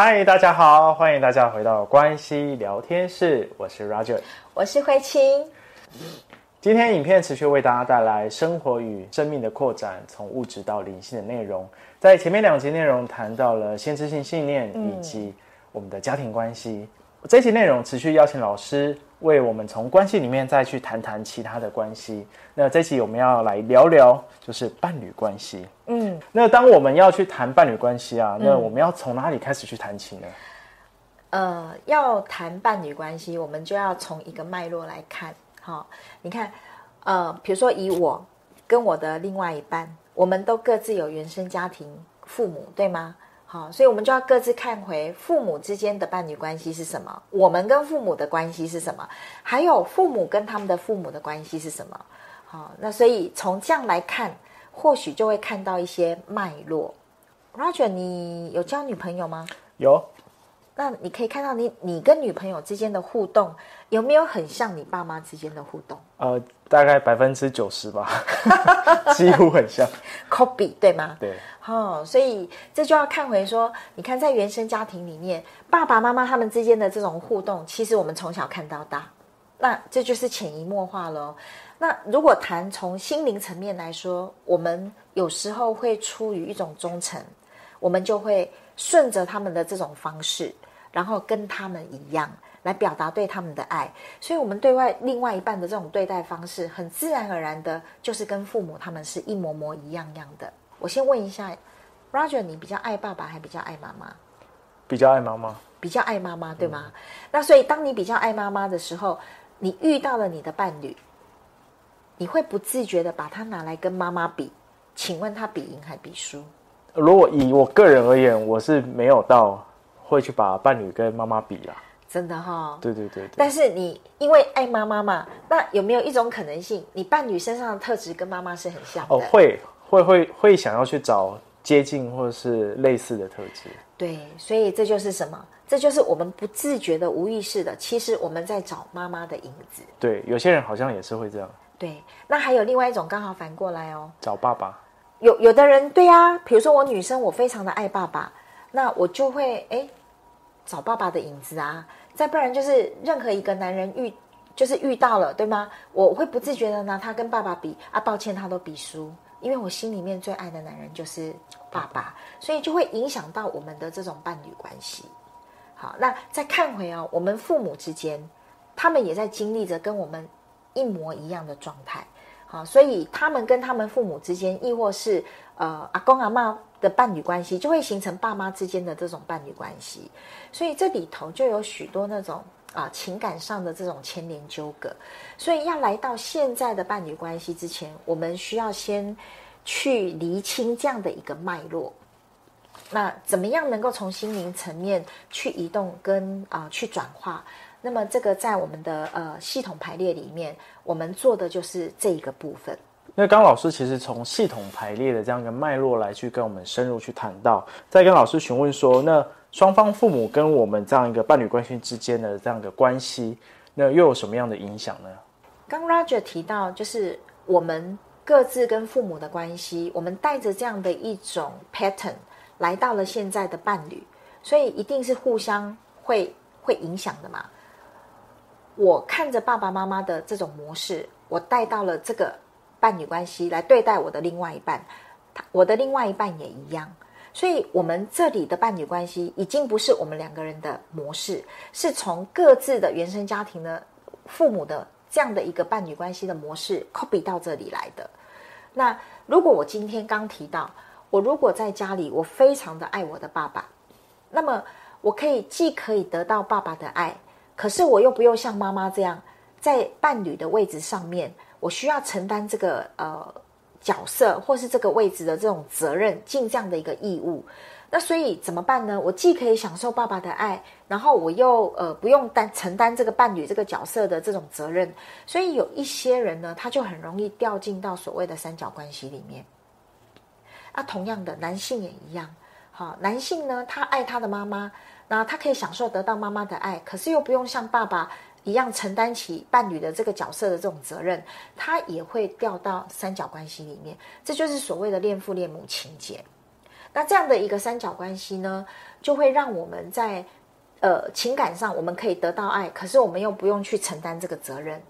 嗨，大家好，欢迎大家回到关系聊天室，我是 Roger，我是慧清。今天影片持续为大家带来生活与生命的扩展，从物质到灵性的内容。在前面两集内容谈到了先知性信念以及我们的家庭关系，嗯、这一集内容持续邀请老师为我们从关系里面再去谈谈其他的关系。那这期我们要来聊聊就是伴侣关系。嗯，那当我们要去谈伴侣关系啊，那我们要从哪里开始去谈起呢？呃，要谈伴侣关系，我们就要从一个脉络来看。好，你看，呃，比如说以我跟我的另外一半。我们都各自有原生家庭，父母对吗？好，所以我们就要各自看回父母之间的伴侣关系是什么，我们跟父母的关系是什么，还有父母跟他们的父母的关系是什么。好，那所以从这样来看，或许就会看到一些脉络。Roger，你有交女朋友吗？有。那你可以看到你你跟女朋友之间的互动有没有很像你爸妈之间的互动？呃，大概百分之九十吧，几乎很像，copy 对吗？对。哦，所以这就要看回说，你看在原生家庭里面，爸爸妈妈他们之间的这种互动，其实我们从小看到大，那这就是潜移默化了。那如果谈从心灵层面来说，我们有时候会出于一种忠诚，我们就会顺着他们的这种方式。然后跟他们一样来表达对他们的爱，所以我们对外另外一半的这种对待方式，很自然而然的，就是跟父母他们是一模模一样样的。我先问一下，Roger，你比较爱爸爸还比较爱妈妈？比较爱妈妈。比较爱妈妈，对吗？嗯。那所以当你比较爱妈妈的时候，你遇到了你的伴侣，你会不自觉的把他拿来跟妈妈比？请问他比赢还比输？如果以我个人而言，我是没有到。会去把伴侣跟妈妈比啦，真的哈、哦，对对对，对。但是你因为爱妈妈嘛，那有没有一种可能性，你伴侣身上的特质跟妈妈是很像的？哦，会会会会想要去找接近或者是类似的特质。对，所以这就是什么？这就是我们不自觉的、无意识的，其实我们在找妈妈的影子。对，有些人好像也是会这样。对，那还有另外一种，刚好反过来哦，找爸爸。有有的人对呀、啊，比如说我女生，我非常的爱爸爸，那我就会哎。找爸爸的影子啊，再不然就是任何一个男人遇，就是遇到了，对吗？我会不自觉的拿他跟爸爸比啊，抱歉，他都比输，因为我心里面最爱的男人就是爸爸，所以就会影响到我们的这种伴侣关系。好，那再看回哦，我们父母之间，他们也在经历着跟我们一模一样的状态。好，所以他们跟他们父母之间，亦或是呃阿公阿嬷。的伴侣关系就会形成爸妈之间的这种伴侣关系，所以这里头就有许多那种啊、情感上的这种牵连纠葛。所以要来到现在的伴侣关系之前，我们需要先去厘清这样的一个脉络。那怎么样能够从心灵层面去移动跟啊、去转化？那么这个在我们的呃系统排列里面，我们做的就是这一个部分。那刚老师其实从系统排列的这样一个脉络来去跟我们深入去谈到，再跟老师询问说，那双方父母跟我们这样一个伴侣关系之间的这样一个关系，那又有什么样的影响呢？刚 Roger 提到，就是我们各自跟父母的关系，我们带着这样的一种 pattern 来到了现在的伴侣，所以一定是互相会会影响的嘛。我看着爸爸妈妈的这种模式，我带到了这个。伴侣关系来对待我的另外一半，我的另外一半也一样，所以我们这里的伴侣关系已经不是我们两个人的模式，是从各自的原生家庭的父母的这样的一个伴侣关系的模式 copy 到这里来的。那如果我今天刚提到，我如果在家里我非常的爱我的爸爸，那么我可以既可以得到爸爸的爱，可是我又不用像妈妈这样在伴侣的位置上面。我需要承担这个呃角色，或是这个位置的这种责任，尽这样的一个义务。那所以怎么办呢？我既可以享受爸爸的爱，然后我又呃不用担承担这个伴侣这个角色的这种责任。所以有一些人呢，他就很容易掉进到所谓的三角关系里面。啊，同样的，男性也一样。好，男性呢，他爱他的妈妈，那他可以享受得到妈妈的爱，可是又不用像爸爸。一样承担起伴侣的这个角色的这种责任，他也会掉到三角关系里面，这就是所谓的恋父恋母情节。那这样的一个三角关系呢，就会让我们在呃情感上我们可以得到爱，可是我们又不用去承担这个责任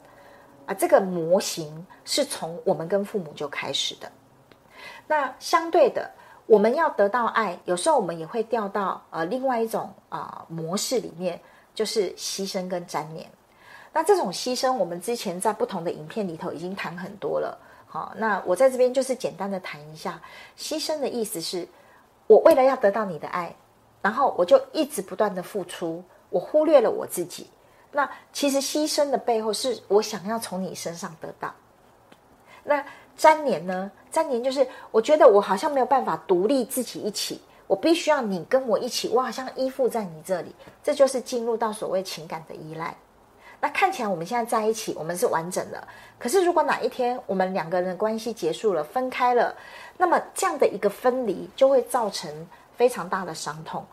啊。这个模型是从我们跟父母就开始的。那相对的，我们要得到爱，有时候我们也会掉到呃另外一种啊、模式里面，就是牺牲跟沾黏。那这种牺牲，我们之前在不同的影片里头已经谈很多了。好，那我在这边就是简单的谈一下，牺牲的意思是，我为了要得到你的爱，然后我就一直不断的付出，我忽略了我自己。那其实牺牲的背后是我想要从你身上得到。那粘连呢？粘连就是我觉得我好像没有办法独立自己一起，我必须要你跟我一起，我好像依附在你这里，这就是进入到所谓情感的依赖。那看起来我们现在在一起，我们是完整的。可是如果哪一天我们两个人的关系结束了，分开了，那么这样的一个分离就会造成非常大的伤痛。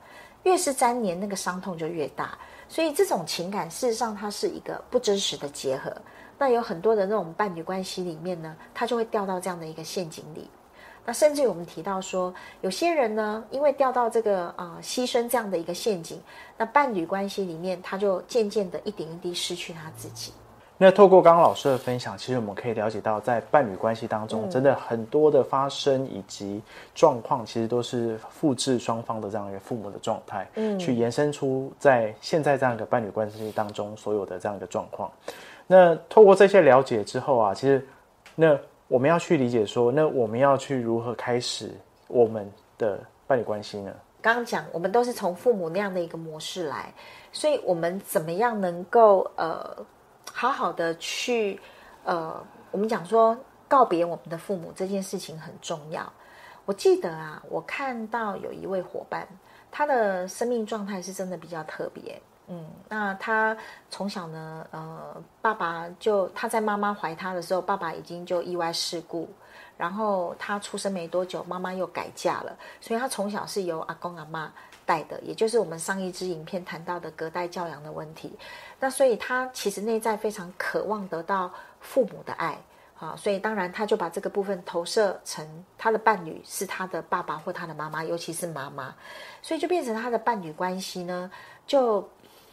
越是粘黏，那个伤痛就越大。所以这种情感事实上它是一个不真实的结合。那有很多的那种伴侣关系里面呢，他就会掉到这样的一个陷阱里。那甚至我们提到说，有些人呢，因为掉到这个啊、呃、牺牲这样的一个陷阱，那伴侣关系里面，他就渐渐的一点一滴失去他自己。那透过刚刚老师的分享，其实我们可以了解到，在伴侣关系当中，嗯、真的很多的发生以及状况，其实都是复制双方的这样一个父母的状态，嗯，去延伸出在现在这样一个伴侣关系当中所有的这样一个状况。那透过这些了解之后啊，其实那。我们要去理解说，那我们要去如何开始我们的伴侣关系呢？刚刚讲，我们都是从父母那样的一个模式来，所以我们怎么样能够呃好好的去呃，我们讲说告别我们的父母这件事情很重要。我记得啊，我看到有一位伙伴，他的生命状态是真的比较特别。嗯，那他从小呢，呃，爸爸就他在妈妈怀他的时候，爸爸已经就意外事故，然后他出生没多久，妈妈又改嫁了，所以他从小是由阿公阿妈带的，也就是我们上一支影片谈到的隔代教养的问题。那所以他其实内在非常渴望得到父母的爱，啊，所以当然他就把这个部分投射成他的伴侣是他的爸爸或他的妈妈，尤其是妈妈，所以就变成他的伴侣关系呢，就。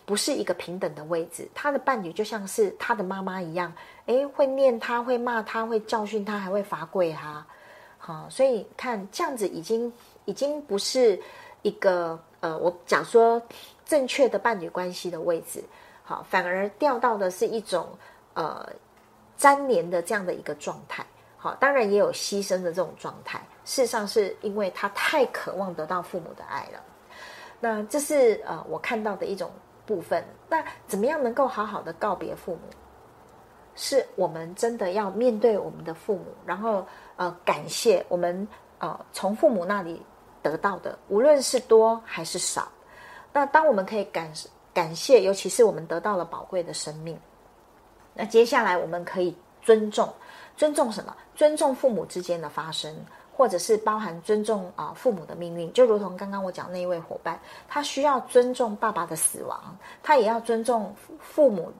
不是一个平等的位置，他的伴侣就像是他的妈妈一样，诶，会念他，会骂他，会教训他，还会罚跪他，好，所以看这样子已经已经不是一个呃，我讲说正确的伴侣关系的位置，好，反而掉到的是一种呃粘连的这样的一个状态，好，当然也有牺牲的这种状态，事实上是因为他太渴望得到父母的爱了，那这是呃我看到的一种。部分，那怎么样能够好好的告别父母？是我们真的要面对我们的父母，然后呃感谢我们呃从父母那里得到的，无论是多还是少。那当我们可以感感谢，尤其是我们得到了宝贵的生命，那接下来我们可以尊重，尊重什么？尊重父母之间的发生。或者是包含尊重啊父母的命运，就如同刚刚我讲那一位伙伴，他需要尊重爸爸的死亡，他也要尊重父母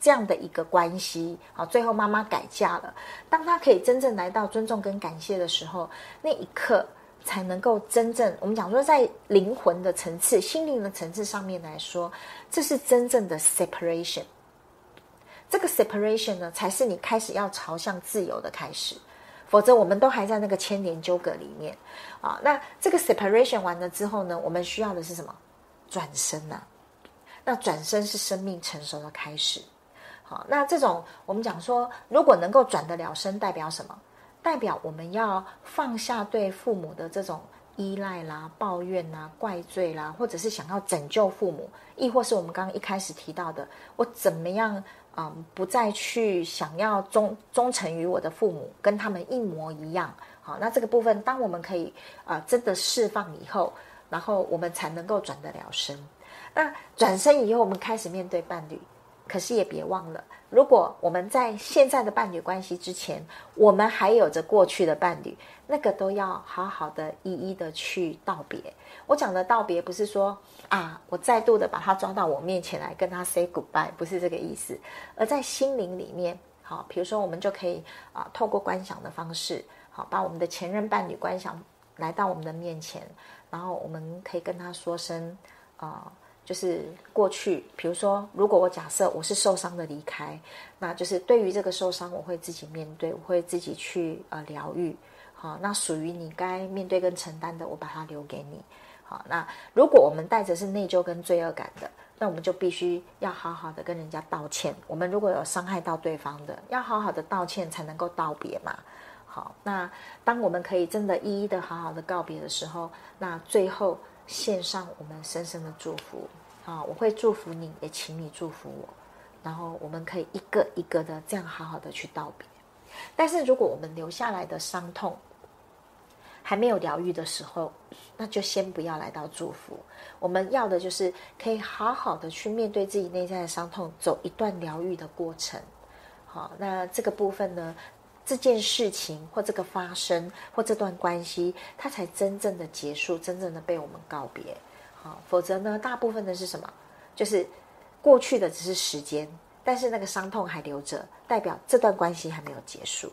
这样的一个关系。好，最后妈妈改嫁了，当他可以真正来到尊重跟感谢的时候，那一刻才能够真正我们讲说在灵魂的层次、心灵的层次上面来说，这是真正的 separation。这个 separation 呢，才是你开始要朝向自由的开始。否则，我们都还在那个千年纠葛里面啊。那这个 separation 完了之后呢，我们需要的是什么？转身呐、那转身是生命成熟的开始。好，那这种我们讲说，如果能够转得了身，代表什么？代表我们要放下对父母的这种依赖啦、抱怨啦、怪罪啦，或者是想要拯救父母，亦或是我们刚刚一开始提到的，我怎么样？嗯，不再去想要忠忠诚于我的父母，跟他们一模一样。好，那这个部分，当我们可以啊、真的释放以后，然后我们才能够转得了身。那转身以后，我们开始面对伴侣。可是也别忘了，如果我们在现在的伴侣关系之前，我们还有着过去的伴侣，那个都要好好的一一的去道别。我讲的道别，不是说啊，我再度的把他抓到我面前来跟他 say goodbye，不是这个意思。而在心灵里面，好，比如说我们就可以啊，透过观想的方式，好，把我们的前任伴侣观想。来到我们的面前，然后我们可以跟他说声，啊、就是过去，比如说，如果我假设我是受伤的离开，那就是对于这个受伤，我会自己面对，我会自己去呃疗愈，好，那属于你该面对跟承担的，我把它留给你，好，那如果我们带着是内疚跟罪恶感的，那我们就必须要好好的跟人家道歉。我们如果有伤害到对方的，要好好的道歉才能够道别嘛。好，那当我们可以真的一一的好好的告别的时候，那最后献上我们深深的祝福啊！我会祝福你，也请你祝福我，然后我们可以一个一个的这样好好的去道别。但是如果我们留下来的伤痛还没有疗愈的时候，那就先不要来到祝福。我们要的就是可以好好的去面对自己内在的伤痛，走一段疗愈的过程。好，那这个部分呢？这件事情或这个发生或这段关系，它才真正的结束，真正的被我们告别。好，否则呢，大部分的是什么？就是过去的只是时间，但是那个伤痛还留着，代表这段关系还没有结束。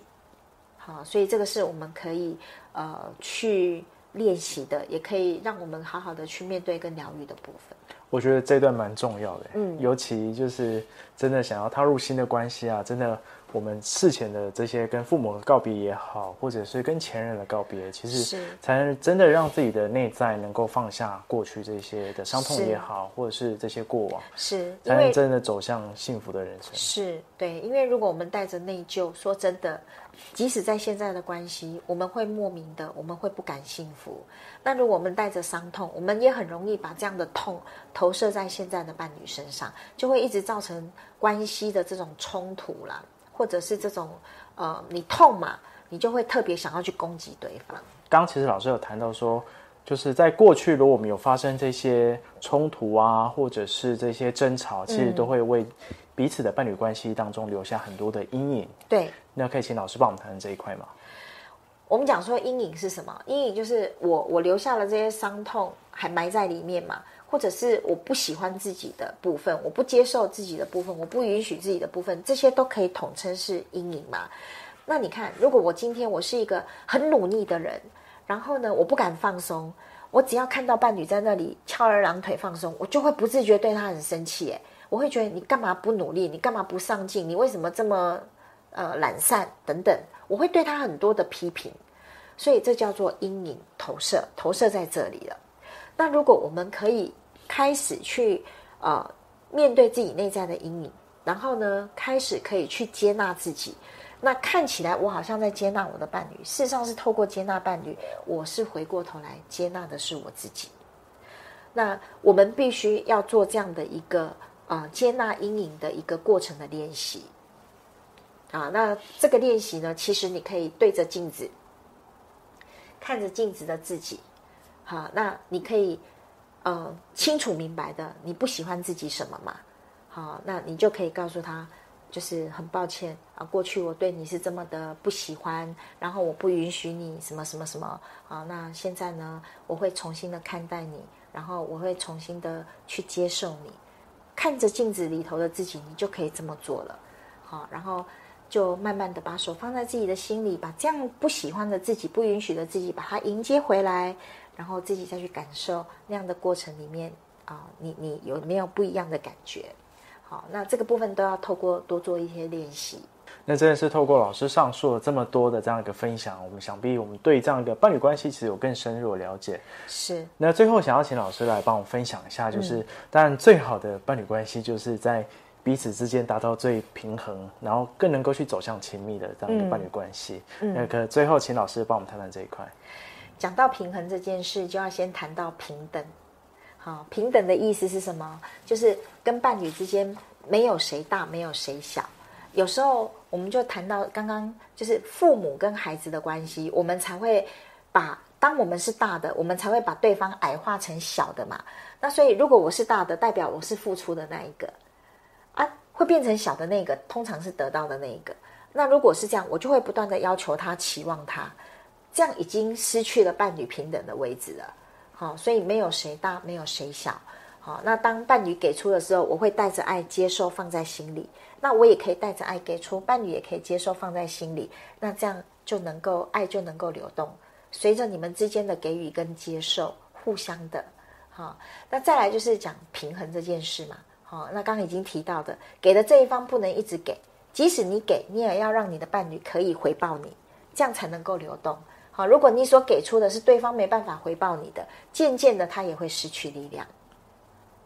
好，所以这个是我们可以呃去练习的，也可以让我们好好的去面对跟疗愈的部分。我觉得这段蛮重要的，嗯，尤其就是真的想要踏入新的关系啊，真的。我们事前的这些跟父母的告别也好，或者是跟前任的告别，其实才能真的让自己的内在能够放下过去这些的伤痛也好，或者是这些过往，是才能真的走向幸福的人生。是对，因为如果我们带着内疚，说真的，即使在现在的关系，我们会莫名的，我们会不敢幸福。那如果我们带着伤痛，我们也很容易把这样的痛投射在现在的伴侣身上，就会一直造成关系的这种冲突啦。或者是这种，呃，你痛嘛，你就会特别想要去攻击对方。刚刚其实老师有谈到说，就是在过去，如果我们有发生这些冲突啊，或者是这些争吵，其实都会为彼此的伴侣关系当中留下很多的阴影。对，那可以请老师帮我们谈谈这一块吗？我们讲说阴影是什么？阴影就是我我留下了这些伤痛，还埋在里面嘛。或者是我不喜欢自己的部分，我不接受自己的部分，我不允许自己的部分，这些都可以统称是阴影嘛？那你看，如果我今天我是一个很努力的人，然后呢，我不敢放松，我只要看到伴侣在那里翘二郎腿放松，我就会不自觉对他很生气。诶，我会觉得你干嘛不努力？你干嘛不上进？你为什么这么呃懒散？等等，我会对他很多的批评。所以这叫做阴影投射，投射在这里了。那如果我们可以开始去呃面对自己内在的阴影，然后呢，开始可以去接纳自己，那看起来我好像在接纳我的伴侣，事实上是透过接纳伴侣，我是回过头来接纳的是我自己。那我们必须要做这样的一个啊、接纳阴影的一个过程的练习啊。那这个练习呢，其实你可以对着镜子，看着镜子的自己。好，那你可以，呃，清楚明白的，你不喜欢自己什么嘛？好，那你就可以告诉他，就是很抱歉啊，过去我对你是这么的不喜欢，然后我不允许你什么什么什么啊。那现在呢，我会重新的看待你，然后我会重新的去接受你。看着镜子里头的自己，你就可以这么做了。好，然后就慢慢的把手放在自己的心里，把这样不喜欢的自己、不允许的自己，把它迎接回来。然后自己再去感受那样的过程里面啊，你你有没有不一样的感觉？好，那这个部分都要透过多做一些练习。那真的是透过老师上述了这么多的这样一个分享，我们想必我们对这样一个伴侣关系其实有更深入的了解。是。那最后想要请老师来帮我分享一下，就是、嗯、当然最好的伴侣关系就是在彼此之间达到最平衡，然后更能够去走向亲密的这样一个伴侣关系。嗯。那个最后请老师帮我们谈谈这一块。讲到平衡这件事，就要先谈到平等。好，平等的意思是什么？就是跟伴侣之间没有谁大，没有谁小。有时候我们就谈到刚刚，就是父母跟孩子的关系，我们才会把当我们是大的，我们才会把对方矮化成小的嘛。那所以，如果我是大的，代表我是付出的那一个啊，会变成小的那个，通常是得到的那一个。那如果是这样，我就会不断的要求他，期望他。这样已经失去了伴侣平等的位置了，好，所以没有谁大，没有谁小，好，那当伴侣给出的时候，我会带着爱接受，放在心里，那我也可以带着爱给出，伴侣也可以接受，放在心里，那这样就能够爱就能够流动，随着你们之间的给予跟接受，互相的。好，那再来就是讲平衡这件事嘛。好，那刚刚已经提到的，给的这一方不能一直给，即使你给，你也要让你的伴侣可以回报你，这样才能够流动。好，如果你所给出的是对方没办法回报你的，渐渐的他也会失去力量，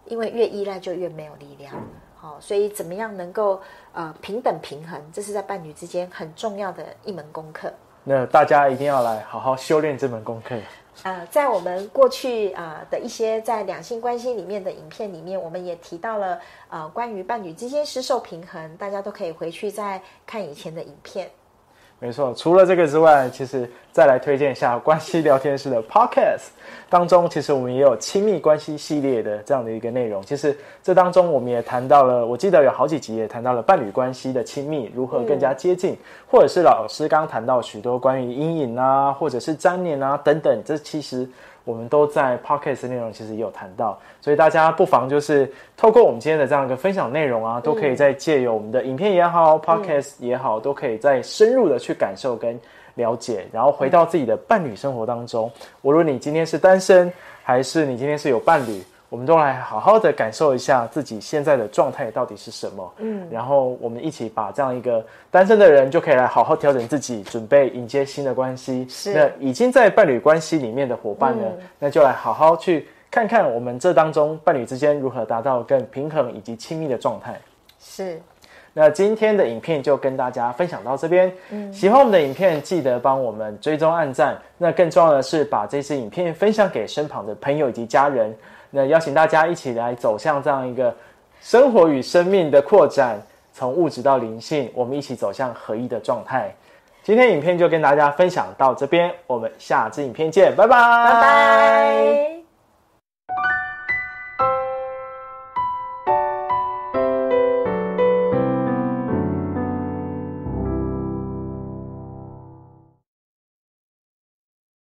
因为越依赖就越没有力量。好，所以怎么样能够呃平等平衡，这是在伴侣之间很重要的一门功课。那大家一定要来好好修炼这门功课。呃，在我们过去啊、呃、的一些在两性关系里面的影片里面，我们也提到了呃关于伴侣之间失受平衡，大家都可以回去再看以前的影片。没错，除了这个之外，其实再来推荐一下关系聊天室的 Podcast 当中，其实我们也有亲密关系系列的这样的一个内容。其实这当中我们也谈到了，我记得有好几集也谈到了伴侣关系的亲密如何更加接近，或者是老师刚谈到许多关于阴影啊，或者是粘连啊等等，这其实。我们都在 Podcast 内容其实也有谈到，所以大家不妨就是透过我们今天的这样一个分享内容啊，都可以再借由我们的影片也好、嗯、Podcast 也好，都可以再深入的去感受跟了解，然后回到自己的伴侣生活当中。无论你今天是单身，还是你今天是有伴侣。我们都来好好的感受一下自己现在的状态到底是什么，嗯，然后我们一起把这样一个单身的人就可以来好好调整自己，准备迎接新的关系。是，那已经在伴侣关系里面的伙伴呢，嗯，那就来好好去看看我们这当中伴侣之间如何达到更平衡以及亲密的状态。是，那今天的影片就跟大家分享到这边。嗯，喜欢我们的影片，记得帮我们追踪按赞。那更重要的是，把这支影片分享给身旁的朋友以及家人。那邀请大家一起来走向这样一个生活与生命的扩展，从物质到灵性，我们一起走向合一的状态。今天影片就跟大家分享到这边，我们下支影片见，拜拜，拜拜。